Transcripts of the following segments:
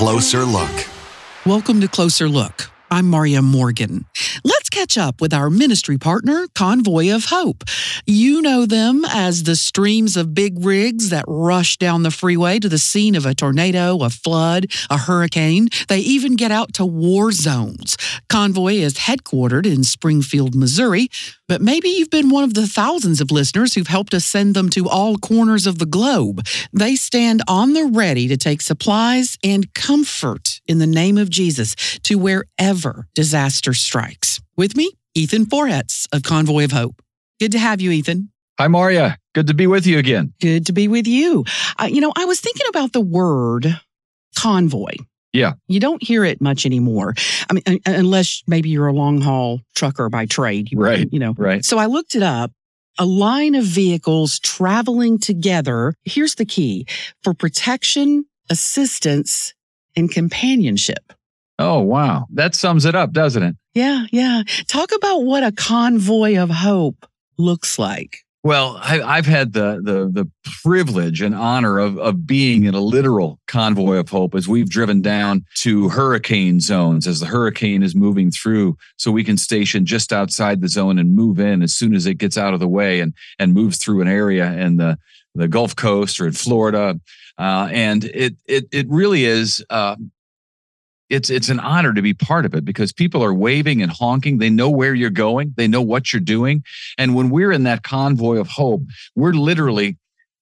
Closer Look. Welcome to Closer Look. I'm Marya Morgan. Let's catch up with our ministry partner, Convoy of Hope. You know them as the streams of big rigs that rush down the freeway to the scene of a tornado, a flood, a hurricane. They even get out to war zones. Convoy is headquartered in Springfield, Missouri, but maybe you've been one of the thousands of listeners who've helped us send them to all corners of the globe. They stand on the ready to take supplies and comfort in the name of Jesus to wherever disaster strikes. With me, Ethan Forhetz of Convoy of Hope. Good to have you, Ethan. Hi, Marya. Good to be with you again. Good to be with you. Uh, you know, I was thinking about the word convoy. Yeah. You don't hear it much anymore. I mean, unless maybe you're a long haul trucker by trade. You, Right. You know, Right. so I looked it up. A line of vehicles traveling together. Here's the key for protection, assistance, and companionship. Oh, wow. That sums it up, doesn't it? Yeah, yeah. Talk about what a convoy of hope looks like. Well, I, I've had the, the the privilege and honor of of being in a literal convoy of hope as we've driven down to hurricane zones as the hurricane is moving through, so we can station just outside the zone and move in as soon as it gets out of the way and and moves through an area and the the Gulf Coast or in Florida, uh, and it it it really is. Uh, it's it's an honor to be part of it because people are waving and honking. They know where you're going. They know what you're doing. And when we're in that convoy of hope, we're literally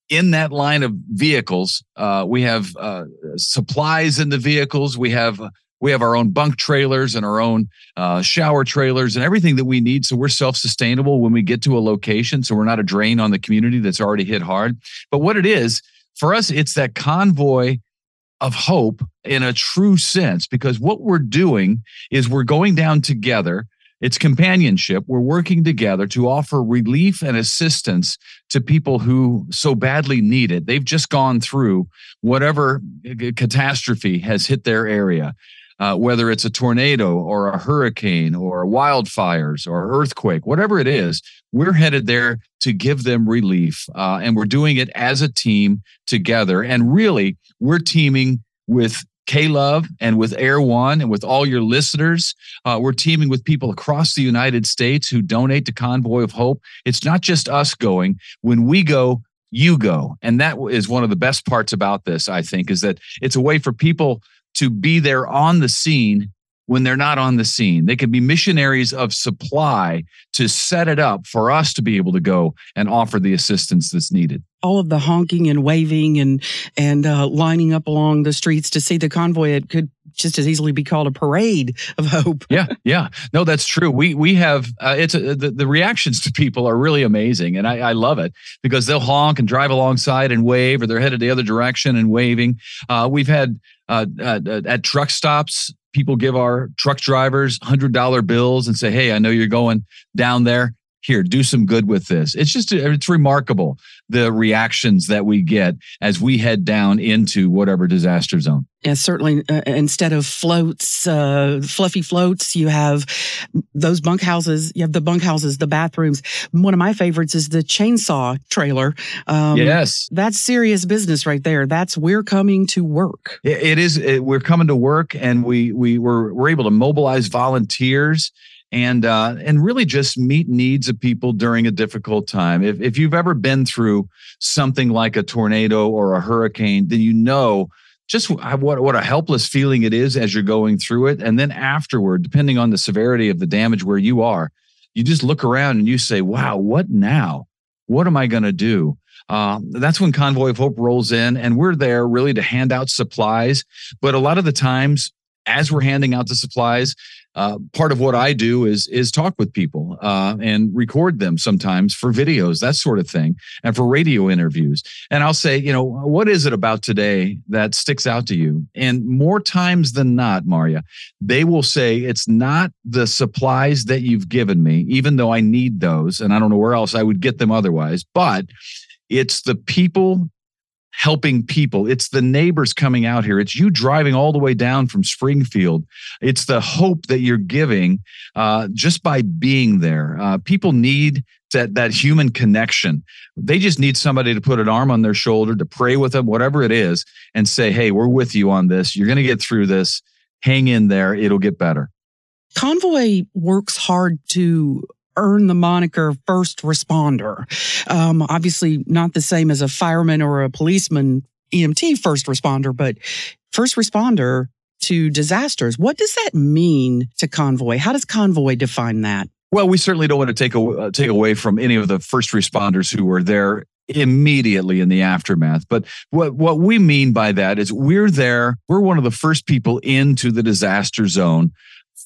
in that line of vehicles. Uh, we have uh, supplies in the vehicles. We have we have our own bunk trailers and our own uh, shower trailers and everything that we need. So we're self sustainable when we get to a location. So we're not a drain on the community that's already hit hard. But what it is for us, it's that convoy of hope in a true sense because what we're doing is we're going down together it's companionship we're working together to offer relief and assistance to people who so badly need it they've just gone through whatever catastrophe has hit their area uh, whether it's a tornado or a hurricane or wildfires or earthquake whatever it is we're headed there to give them relief uh, and we're doing it as a team together and really we're teaming with K Love and with Air1 and with all your listeners. Uh, we're teaming with people across the United States who donate to Convoy of Hope. It's not just us going. When we go, you go. And that is one of the best parts about this, I think, is that it's a way for people to be there on the scene when they're not on the scene. They can be missionaries of supply to set it up for us to be able to go and offer the assistance that's needed. All of the honking and waving and and uh, lining up along the streets to see the convoy. It could just as easily be called a parade of hope. Yeah, yeah, no, that's true. We we have uh, it's a, the the reactions to people are really amazing, and I, I love it because they'll honk and drive alongside and wave, or they're headed the other direction and waving. Uh, we've had uh, at, at truck stops people give our truck drivers hundred dollar bills and say, "Hey, I know you're going down there. Here, do some good with this." It's just it's remarkable the reactions that we get as we head down into whatever disaster zone. Yeah, certainly. Uh, instead of floats, uh, fluffy floats, you have those bunkhouses. You have the bunkhouses, the bathrooms. One of my favorites is the chainsaw trailer. Um, yes, that's serious business right there. That's we're coming to work. it, it is. It, we're coming to work, and we we were we're able to mobilize volunteers and uh, and really just meet needs of people during a difficult time. If if you've ever been through something like a tornado or a hurricane, then you know just what what a helpless feeling it is as you're going through it, and then afterward, depending on the severity of the damage where you are, you just look around and you say, "Wow, what now? What am I going to do?" Uh, that's when Convoy of Hope rolls in, and we're there really to hand out supplies. But a lot of the times, as we're handing out the supplies, uh, part of what I do is is talk with people uh, and record them sometimes for videos, that sort of thing, and for radio interviews. And I'll say, you know, what is it about today that sticks out to you? And more times than not, Marya, they will say it's not the supplies that you've given me, even though I need those, and I don't know where else I would get them otherwise, but it's the people helping people. It's the neighbors coming out here. It's you driving all the way down from Springfield. It's the hope that you're giving uh, just by being there. Uh, people need that that human connection. They just need somebody to put an arm on their shoulder, to pray with them, whatever it is, and say, "Hey, we're with you on this. You're going to get through this. Hang in there. It'll get better." Convoy works hard to earn the moniker first responder. Um, obviously, not the same as a fireman or a policeman, EMT first responder, but first responder to disasters. What does that mean to Convoy? How does Convoy define that? Well, we certainly don't want to take, uh, take away from any of the first responders who were there immediately in the aftermath. But what, what we mean by that is we're there, we're one of the first people into the disaster zone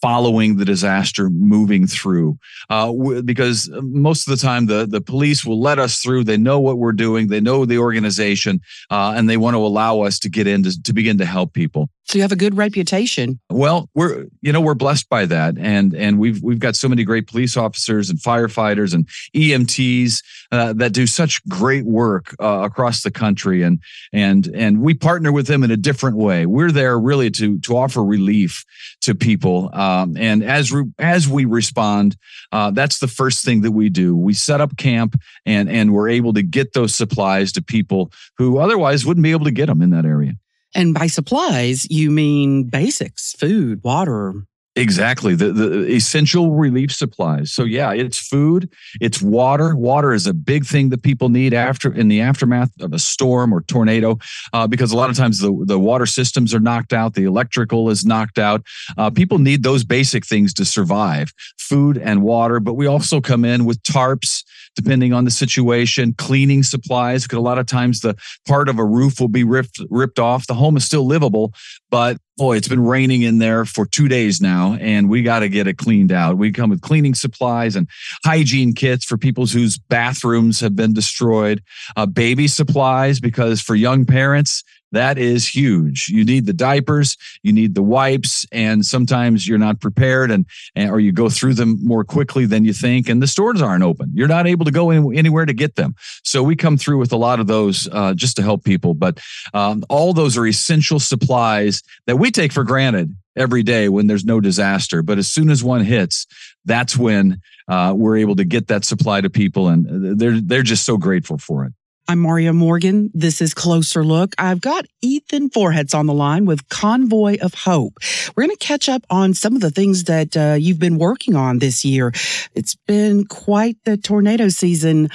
following the disaster moving through. Uh, because most of the time the, the police will let us through. They know what we're doing. They know the organization uh, and they want to allow us to get in to, to begin to help people. So you have a good reputation. Well, we're you know we're blessed by that, and and we've we've got so many great police officers and firefighters and EMTs uh, that do such great work uh, across the country, and and and we partner with them in a different way. We're there really to to offer relief to people, um, and as re- as we respond, uh, that's the first thing that we do. We set up camp, and and we're able to get those supplies to people who otherwise wouldn't be able to get them in that area. And by supplies, you mean basics, food, water. Exactly. The, the essential relief supplies. So yeah, it's food, it's water. Water is a big thing that people need after in the aftermath of a storm or tornado, uh, because a lot of times the, the water systems are knocked out, the electrical is knocked out. Uh, people need those basic things to survive, food and water. But we also come in with tarps, depending on the situation, cleaning supplies, because a lot of times the part of a roof will be ripped, ripped off. The home is still livable, but boy, it's been raining in there for two days now, and we got to get it cleaned out. We come with cleaning supplies and hygiene kits for people whose bathrooms have been destroyed, uh, baby supplies, because for young parents, that is huge. You need the diapers, you need the wipes, and sometimes you're not prepared, and, and or you go through them more quickly than you think, and the stores aren't open. You're not able to go in, anywhere to get them. So we come through with a lot of those uh, just to help people. But um, all those are essential supplies that we take for granted every day when there's no disaster. But as soon as one hits, that's when uh, we're able to get that supply to people, and they're they're just so grateful for it. I'm Marya Morgan. This is Closer Look. I've got Ethan Forhetz on the line with Convoy of Hope. We're going to catch up on some of the things that uh, you've been working on this year. It's been quite the tornado season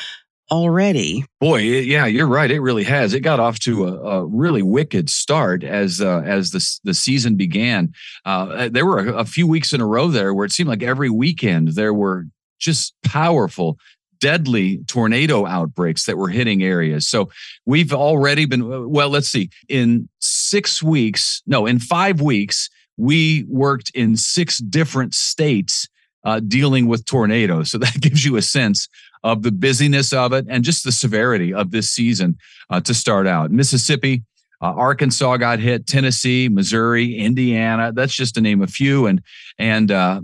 already. Boy, yeah, you're right. It really has. It got off to a, a really wicked start as uh, as the the season began. Uh, there were a, a few weeks in a row there where it seemed like every weekend there were just powerful deadly tornado outbreaks that were hitting areas. So we've already been, well, let's see, in six weeks, no, in five weeks, we worked in six different states uh, dealing with tornadoes. So that gives you a sense of the busyness of it and just the severity of this season uh, to start out. Mississippi, uh, Arkansas got hit, Tennessee, Missouri, Indiana. That's just to name a few. And and uh,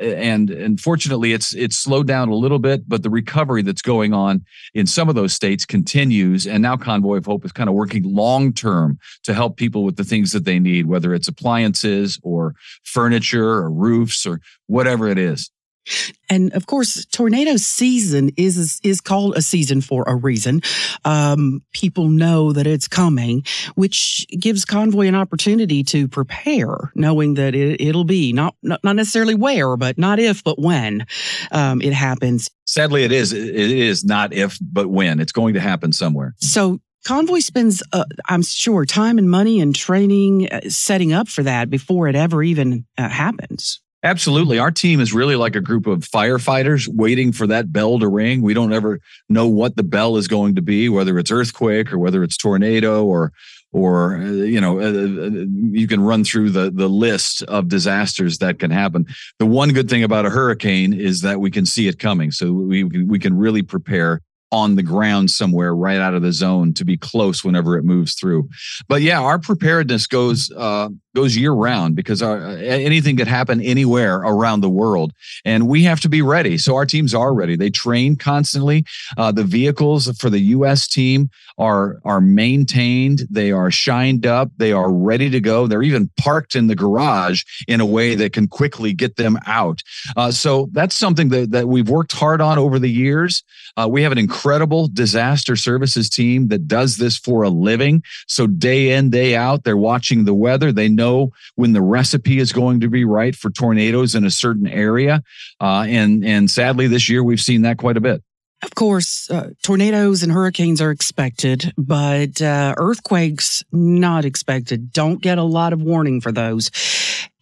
and fortunately, it's it's slowed down a little bit, but the recovery that's going on in some of those states continues. And now Convoy of Hope is kind of working long term to help people with the things that they need, whether it's appliances or furniture or roofs or whatever it is. And of course, tornado season is is called a season for a reason. Um, people know that it's coming, which gives Convoy an opportunity to prepare, knowing that it, will be not, not not necessarily where, but not if, but when um, it happens. Sadly, it is. It is not if, but when. It's going to happen somewhere. So Convoy spends, uh, I'm sure, time and money and training uh, setting up for that before it ever even uh, happens. Absolutely. Our team is really like a group of firefighters waiting for that bell to ring. We don't ever know what the bell is going to be, whether it's earthquake or whether it's tornado or or uh, you know uh, uh, you can run through the the list of disasters that can happen the one good thing about a hurricane is that we can see it coming so we we can really prepare on the ground somewhere right out of the zone to be close whenever it moves through. But yeah, our preparedness goes uh, goes year round because our, anything could happen anywhere around the world, and we have to be ready. So our teams are ready. They train constantly. Uh, the vehicles for the U.S. team are are maintained. They are shined up. They are ready to go. They're even parked in the garage in a way that can quickly get them out. Uh, so that's something that that we've worked hard on over the years. Uh, we have an incredible disaster services team that does this for a living. So day in day out, they're watching the weather. They know when the recipe is going to be right for tornadoes in a certain area. Uh, and and sadly, this year we've seen that quite a bit. Of course, uh, tornadoes and hurricanes are expected, but uh, earthquakes not expected. Don't get a lot of warning for those.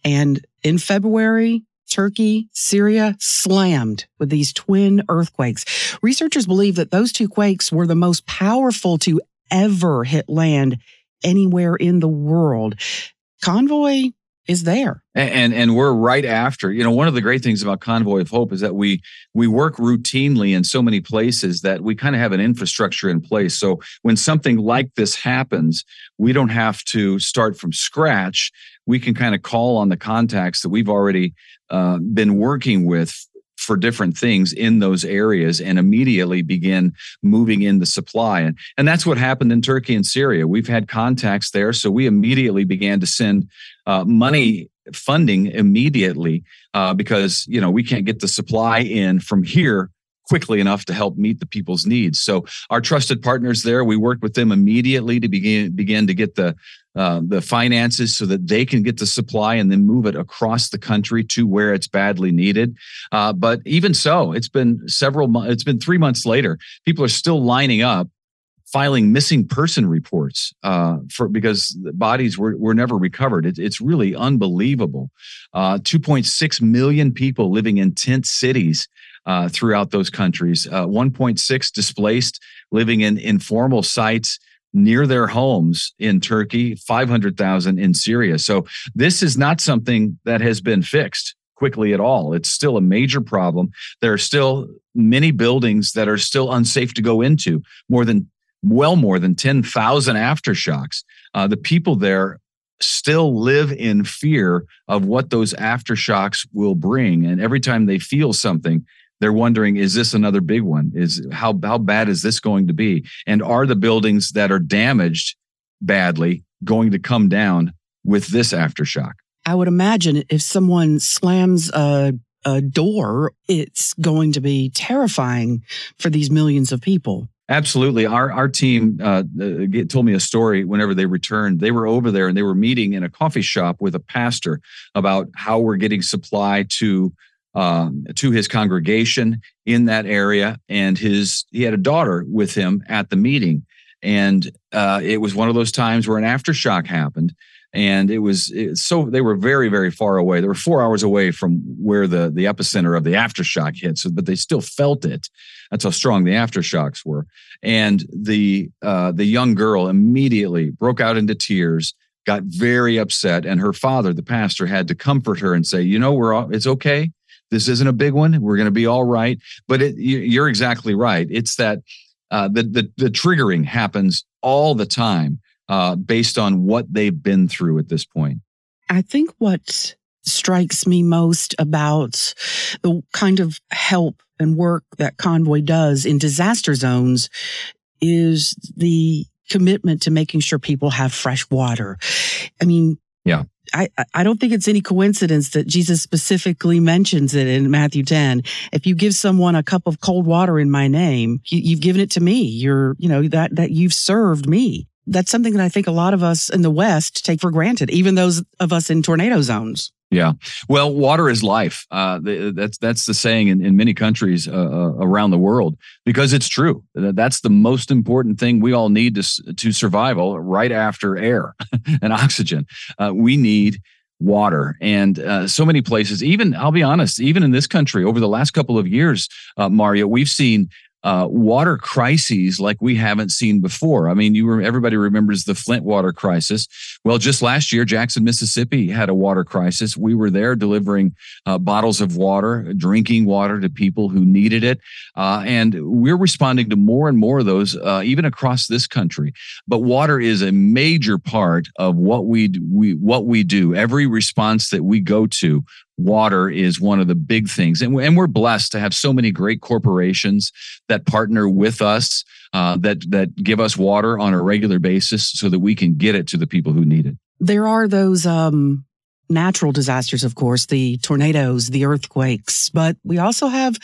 And in February, Turkey, Syria slammed with these twin earthquakes. Researchers believe that those two quakes were the most powerful to ever hit land anywhere in the world. Convoy is there. And, and, and we're right after. You know one of the great things about convoy of hope is that we we work routinely in so many places that we kind of have an infrastructure in place. So when something like this happens we don't have to start from scratch. We can kind of call on the contacts that we've already uh, been working with for different things in those areas and immediately begin moving in the supply. And, and that's what happened in Turkey and Syria. We've had contacts there. So we immediately began to send uh, money funding immediately uh, because you know we can't get the supply in from here quickly enough to help meet the people's needs. So our trusted partners there, we worked with them immediately to begin begin to get the uh, the finances so that they can get the supply and then move it across the country to where it's badly needed. Uh, but even so, it's been several months. It's been three months later. People are still lining up filing missing person reports uh, for because bodies were, were never recovered. It, it's really unbelievable. Uh, 2.6 million people living in tent cities uh, throughout those countries. Uh, 1.6 displaced living in informal sites near their homes in Turkey, 500,000 in Syria. So this is not something that has been fixed quickly at all. It's still a major problem. There are still many buildings that are still unsafe to go into, more than well more than 10,000 aftershocks. Uh, the people there still live in fear of what those aftershocks will bring. And every time they feel something, they're wondering is this another big one is how how bad is this going to be and are the buildings that are damaged badly going to come down with this aftershock i would imagine if someone slams a a door it's going to be terrifying for these millions of people Absolutely. Our our team uh, uh told me a story whenever they returned. They were over there and they were meeting in a coffee shop with a pastor about how we're getting supply to um, to his congregation in that area, and his he had a daughter with him at the meeting, and uh, it was one of those times where an aftershock happened, and it was it, so they were very very far away. They were four hours away from where the the epicenter of the aftershock hit, so but they still felt it. That's how strong the aftershocks were, and the uh, the young girl immediately broke out into tears got very upset and her father the pastor had to comfort her and say you know we're all, it's okay this isn't a big one. We're going to be all right. But it, you're exactly right. It's that uh, the, the the triggering happens all the time uh, based on what they've been through at this point. I think what strikes me most about the kind of help and work that Convoy does in disaster zones is the commitment to making sure people have fresh water. I mean, yeah. I, I don't think it's any coincidence that Jesus specifically mentions it in Matthew 10. If you give someone a cup of cold water in my name, you, have given it to me. You're, you know, that, that you've served me. That's something that I think a lot of us in the West take for granted, even those of us in tornado zones. Yeah. Well, water is life. Uh, that's that's the saying in, in many countries uh, uh, around the world because it's true. That's the most important thing we all need to to survival right after air and oxygen. Uh, we need water and uh, so many places even i'll be honest even in this country over the last couple of years uh, Marya we've seen uh, water crises like we haven't seen before. I mean, you were, everybody remembers the Flint water crisis. Well, just last year, Jackson, Mississippi had a water crisis. We were there delivering uh, bottles of water, drinking water to people who needed it, uh, and we're responding to more and more of those, uh, even across this country. But water is a major part of what we we what we do. Every response that we go to, water is one of the big things. And, we're blessed to have so many great corporations that partner with us, uh, that, that give us water on a regular basis so that we can get it to the people who need it. There are those um, natural disasters, of course, the tornadoes, the earthquakes, but we also have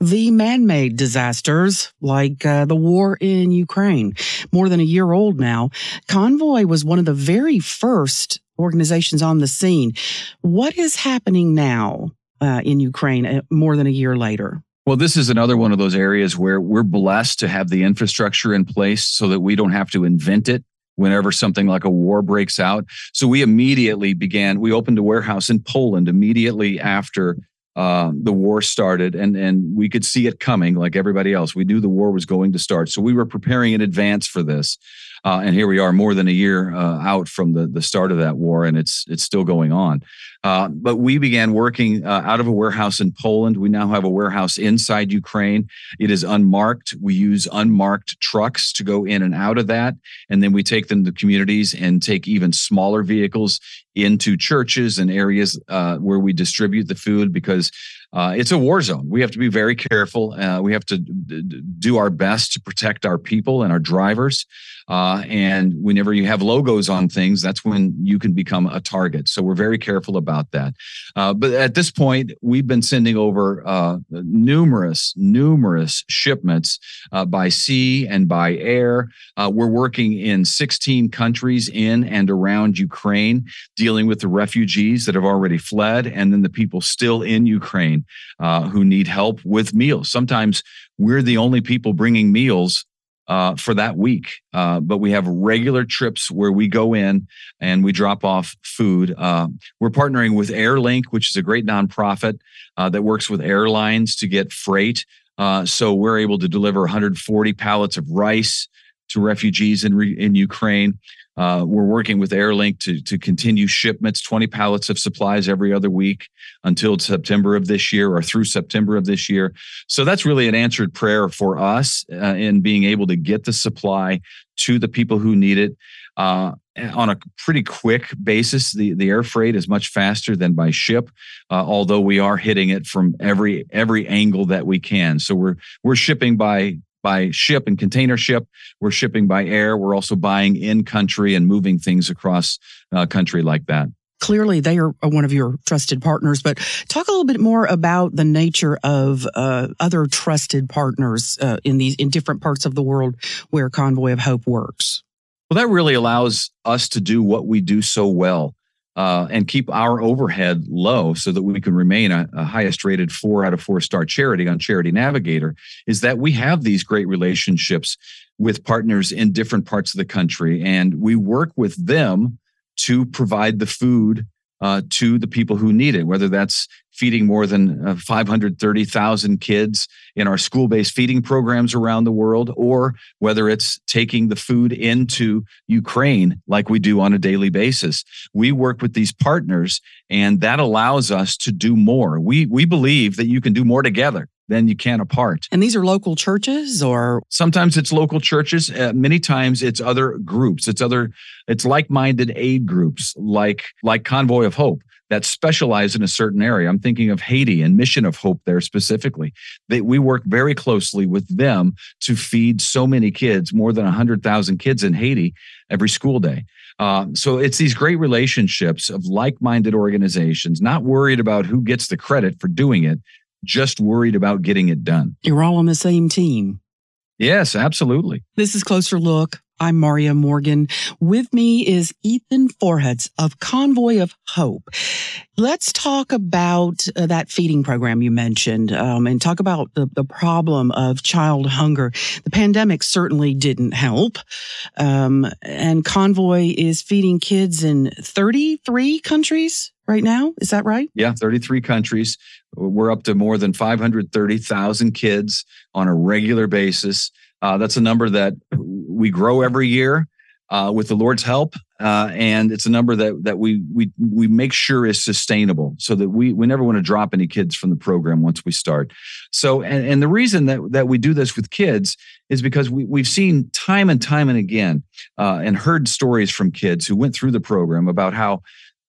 the man made disasters like uh, the war in Ukraine, more than a year old now. Convoy was one of the very first organizations on the scene. What is happening now uh, in Ukraine uh, more than a year later? Well, this is another one of those areas where we're blessed to have the infrastructure in place so that we don't have to invent it whenever something like a war breaks out. So we immediately began, we opened a warehouse in Poland immediately after uh, the war started and and we could see it coming like everybody else we knew the war was going to start so we were preparing in advance for this uh, and here we are, more than a year uh, out from the, the start of that war, and it's it's still going on. Uh, but we began working uh, out of a warehouse in Poland. We now have a warehouse inside Ukraine. It is unmarked. We use unmarked trucks to go in and out of that, and then we take them to communities and take even smaller vehicles into churches and areas uh, where we distribute the food because uh, it's a war zone. We have to be very careful. Uh, we have to d- d- do our best to protect our people and our drivers. Uh, and whenever you have logos on things, that's when you can become a target. So we're very careful about that. Uh, but at this point, we've been sending over uh, numerous, numerous shipments uh, by sea and by air. We're working in 16 countries in and around Ukraine, dealing with the refugees that have already fled, and then the people still in Ukraine uh, who need help with meals. Sometimes we're the only people bringing meals uh, for that week. Uh, but we have regular trips where we go in and we drop off food. Uh, we're partnering with Airlink, which is a great nonprofit uh, that works with airlines to get freight. Uh, so we're able to deliver 140 pallets of rice to refugees in, in Ukraine. Uh, we're working with Airlink to, to continue shipments, 20 pallets of supplies every other week until September of this year or through September of this year. So that's really an answered prayer for us uh, in being able to get the supply to the people who need it. Uh, on a pretty quick basis, the, the air freight is much faster than by ship, uh, although we are hitting it from every every angle that we can. So we're we're shipping by by ship and container ship. We're shipping by air. We're also buying in country and moving things across uh, country like that. Clearly, they are one of your trusted partners, but talk a little bit more about the nature of uh, other trusted partners uh, in these in different parts of the world where Convoy of Hope works. Well, that really allows us to do what we do so well uh, and keep our overhead low so that we can remain a, a, highest rated four out of four star charity on Charity Navigator is that we have these great relationships with partners in different parts of the country and we work with them to provide the food uh, to the people who need it, whether that's feeding more than uh, 530,000 kids in our school based feeding programs around the world, or whether it's taking the food into Ukraine like we do on a daily basis. We work with these partners, and that allows us to do more. We, we believe that you can do more together than you can't apart. And these are local churches or sometimes it's local churches, uh, many times it's other groups. It's other it's like-minded aid groups like like Convoy of Hope that specialize in a certain area. I'm thinking of Haiti and Mission of Hope there specifically. They, we work very closely with them to feed so many kids, more than 100,000 kids in Haiti every school day. Uh, so it's these great relationships of like-minded organizations, not worried about who gets the credit for doing it, just worried about getting it done. You're all on the same team. Yes, absolutely. This is Closer Look. I'm Marya Morgan. With me is Ethan Forhetz of Convoy of Hope. Let's talk about uh, that feeding program you mentioned um, and talk about the, the problem of child hunger. The pandemic certainly didn't help. Um, and Convoy is feeding kids in 33 countries right now. Is that right? Yeah, 33 countries. We're up to more than 530,000 kids on a regular basis. Uh, that's a number that we grow every year uh, with the Lord's help, uh, and it's a number that that we we we make sure is sustainable, so that we we never want to drop any kids from the program once we start. So, and, and the reason that that we do this with kids is because we we've seen time and time and again, uh, and heard stories from kids who went through the program about how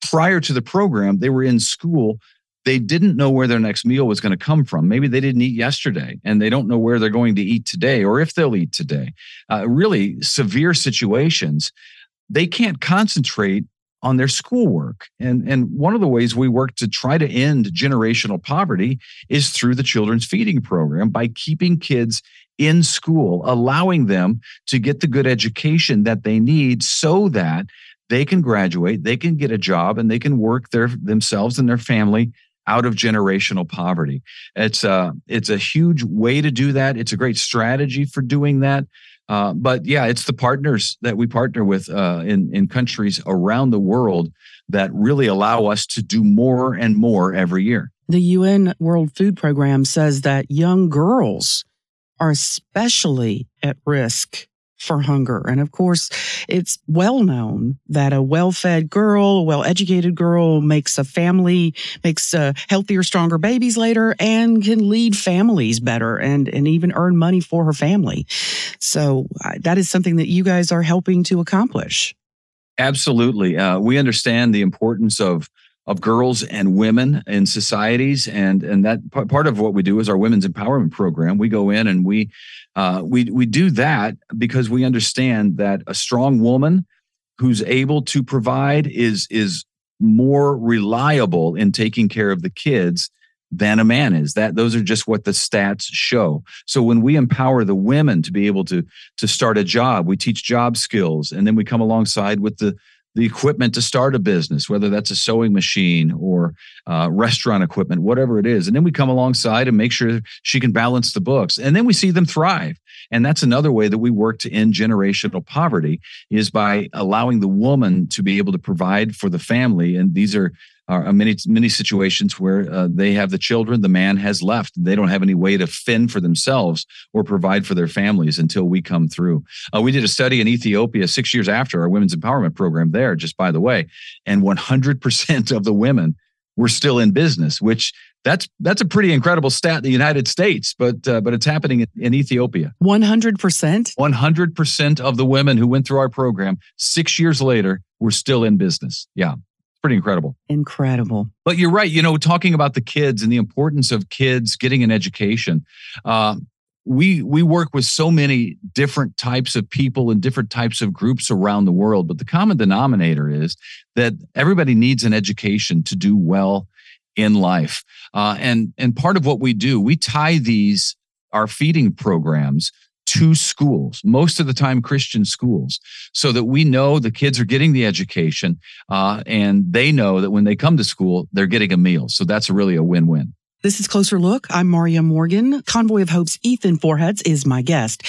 prior to the program they were in school they didn't know where their next meal was going to come from. Maybe they didn't eat yesterday and they don't know where they're going to eat today or if they'll eat today. Uh, really severe situations. They can't concentrate on their schoolwork. And, and one of the ways we work to try to end generational poverty is through the children's feeding program by keeping kids in school, allowing them to get the good education that they need so that they can graduate, they can get a job, and they can work their themselves and their family out of generational poverty. It's a it's a huge way to do that. It's a great strategy for doing that. Uh, but yeah, it's the partners that we partner with uh, in in countries around the world that really allow us to do more and more every year. The UN World Food Program says that young girls are especially at risk for hunger. And of course, it's well known that a well fed girl, a well educated girl makes a family, makes uh, healthier, stronger babies later and can lead families better and, and even earn money for her family. So uh, that is something that you guys are helping to accomplish. Absolutely. Uh, we understand the importance of of girls and women in societies. And and that part of what we do is our women's empowerment program. We go in and we uh, we we do that because we understand that a strong woman who's able to provide is is more reliable in taking care of the kids than a man is. That those are just what the stats show. So when we empower the women to be able to to start a job we teach job skills and then we come alongside with the the equipment to start a business, whether that's a sewing machine or uh, restaurant equipment, whatever it is. And then we come alongside and make sure she can balance the books. And then we see them thrive. And that's another way that we work to end generational poverty is by allowing the woman to be able to provide for the family. And these are are many many situations where uh, they have the children the man has left they don't have any way to fend for themselves or provide for their families until we come through uh, we did a study in ethiopia six years after our women's empowerment program there just by the way and 100% of the women were still in business which that's that's a pretty incredible stat in the United States, but uh, but it's happening in, in Ethiopia. One hundred percent. One hundred percent of the women who went through our program six years later were still in business. Yeah pretty incredible. Incredible. But you're right. You know, talking about the kids and the importance of kids getting an education. Uh, we we work with so many different types of people and different types of groups around the world, but the common denominator is that everybody needs an education to do well in life. Uh, and and part of what we do, we tie these our feeding programs to schools, most of the time Christian schools, so that we know the kids are getting the education uh, and they know that when they come to school, they're getting a meal. So that's really a win win. This is Closer Look. I'm Marya Morgan. Convoy of Hope's Ethan Forhetz is my guest.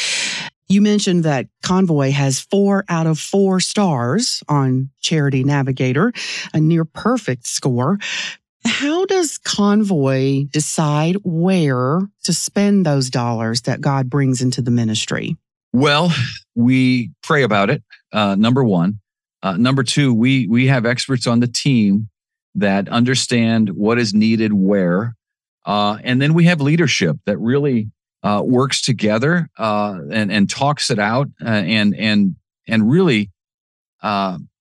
You mentioned that Convoy has four out of four stars on Charity Navigator, a near perfect score. How does Convoy decide where to spend those dollars that God brings into the ministry? Well, we pray about it. Uh, number one. Uh, number two, we we have experts on the team that understand what is needed where, uh, and then we have leadership that really uh, works together uh, and and talks it out uh, and and and really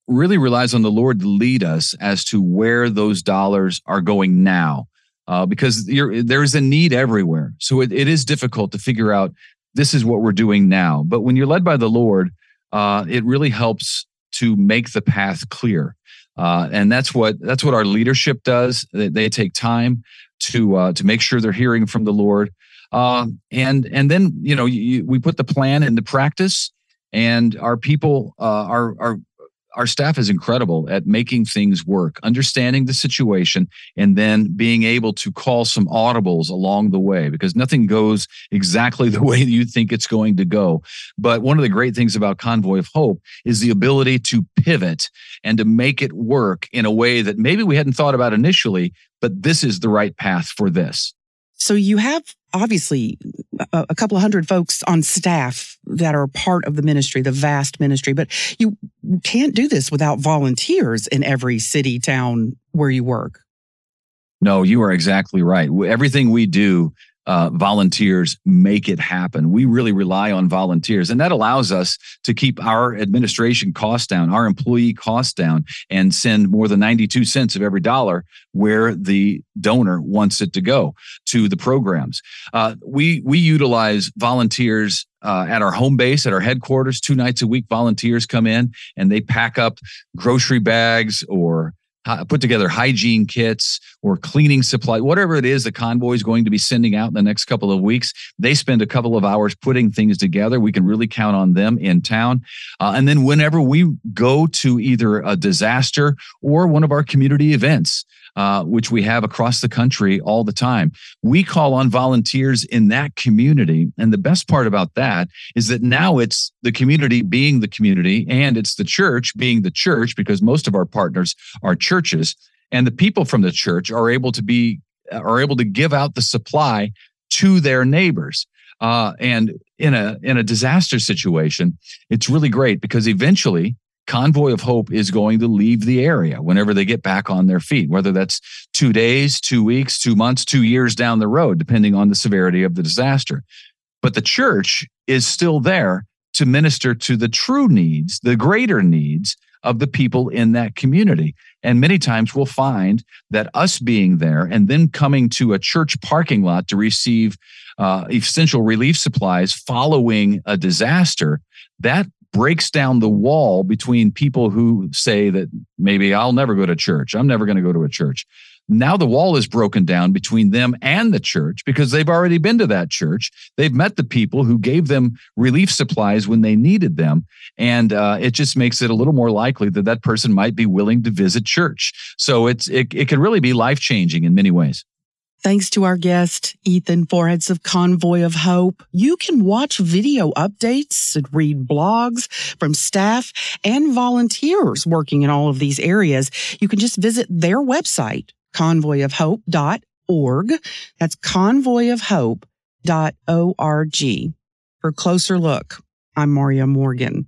really relies on the Lord to lead us as to where those dollars are going now. Uh, because there is a need everywhere. So it, it is difficult to figure out this is what we're doing now. But when you're led by the Lord, uh, it really helps to make the path clear. Uh, and that's what that's what our leadership does. They, they take time to uh, to make sure they're hearing from the Lord. Um, and and then you know you, we put the plan into practice And our people, uh, are our our staff is incredible at making things work, understanding the situation, and then being able to call some audibles along the way because nothing goes exactly the way you think it's going to go. But one of the great things about Convoy of Hope is the ability to pivot and to make it work in a way that maybe we hadn't thought about initially, but this is the right path for this. So you have obviously a, couple of hundred folks on staff that are part of the ministry, the vast ministry, but you can't do this without volunteers in every city, town where you work. No, you are exactly right. Everything we do uh, volunteers make it happen. We really rely on volunteers, and that allows us to keep our administration costs down, our employee costs down, and send more than 92 cents of every dollar where the donor wants it to go to the programs. Uh, we we utilize volunteers uh, at our home base, at our headquarters, two nights a week. Volunteers come in and they pack up grocery bags or put together hygiene kits or cleaning supply, whatever it is the convoy is going to be sending out in the next couple of weeks. They spend a couple of hours putting things together. We can really count on them in town. Uh, and then whenever we go to either a disaster or one of our community events, uh, which we have across the country all the time. We call on volunteers in that community. And the best part about that is that now it's the community being the community and it's the church being the church because most of our partners are churches. And the people from the church are able to be are able to give out the supply to their neighbors. Uh, and in a in a disaster situation, it's really great because eventually Convoy of Hope is going to leave the area whenever they get back on their feet, whether that's two days, two weeks, two months, two years down the road, depending on the severity of the disaster. But the church is still there to minister to the true needs, the greater needs of the people in that community. And many times we'll find that us being there and then coming to a church parking lot to receive uh, essential relief supplies following a disaster, that breaks down the wall between people who say that maybe I'll never go to church. I'm never going to go to a church. Now the wall is broken down between them and the church because they've already been to that church. They've met the people who gave them relief supplies when they needed them. And uh, it just makes it a little more likely that that person might be willing to visit church. So it's, it, it can really be life changing in many ways. Thanks to our guest, Ethan Forhetz of Convoy of Hope. You can watch video updates and read blogs from staff and volunteers working in all of these areas. You can just visit their website, convoyofhope.org. That's convoyofhope.org. For a closer look, I'm Marya Morgan.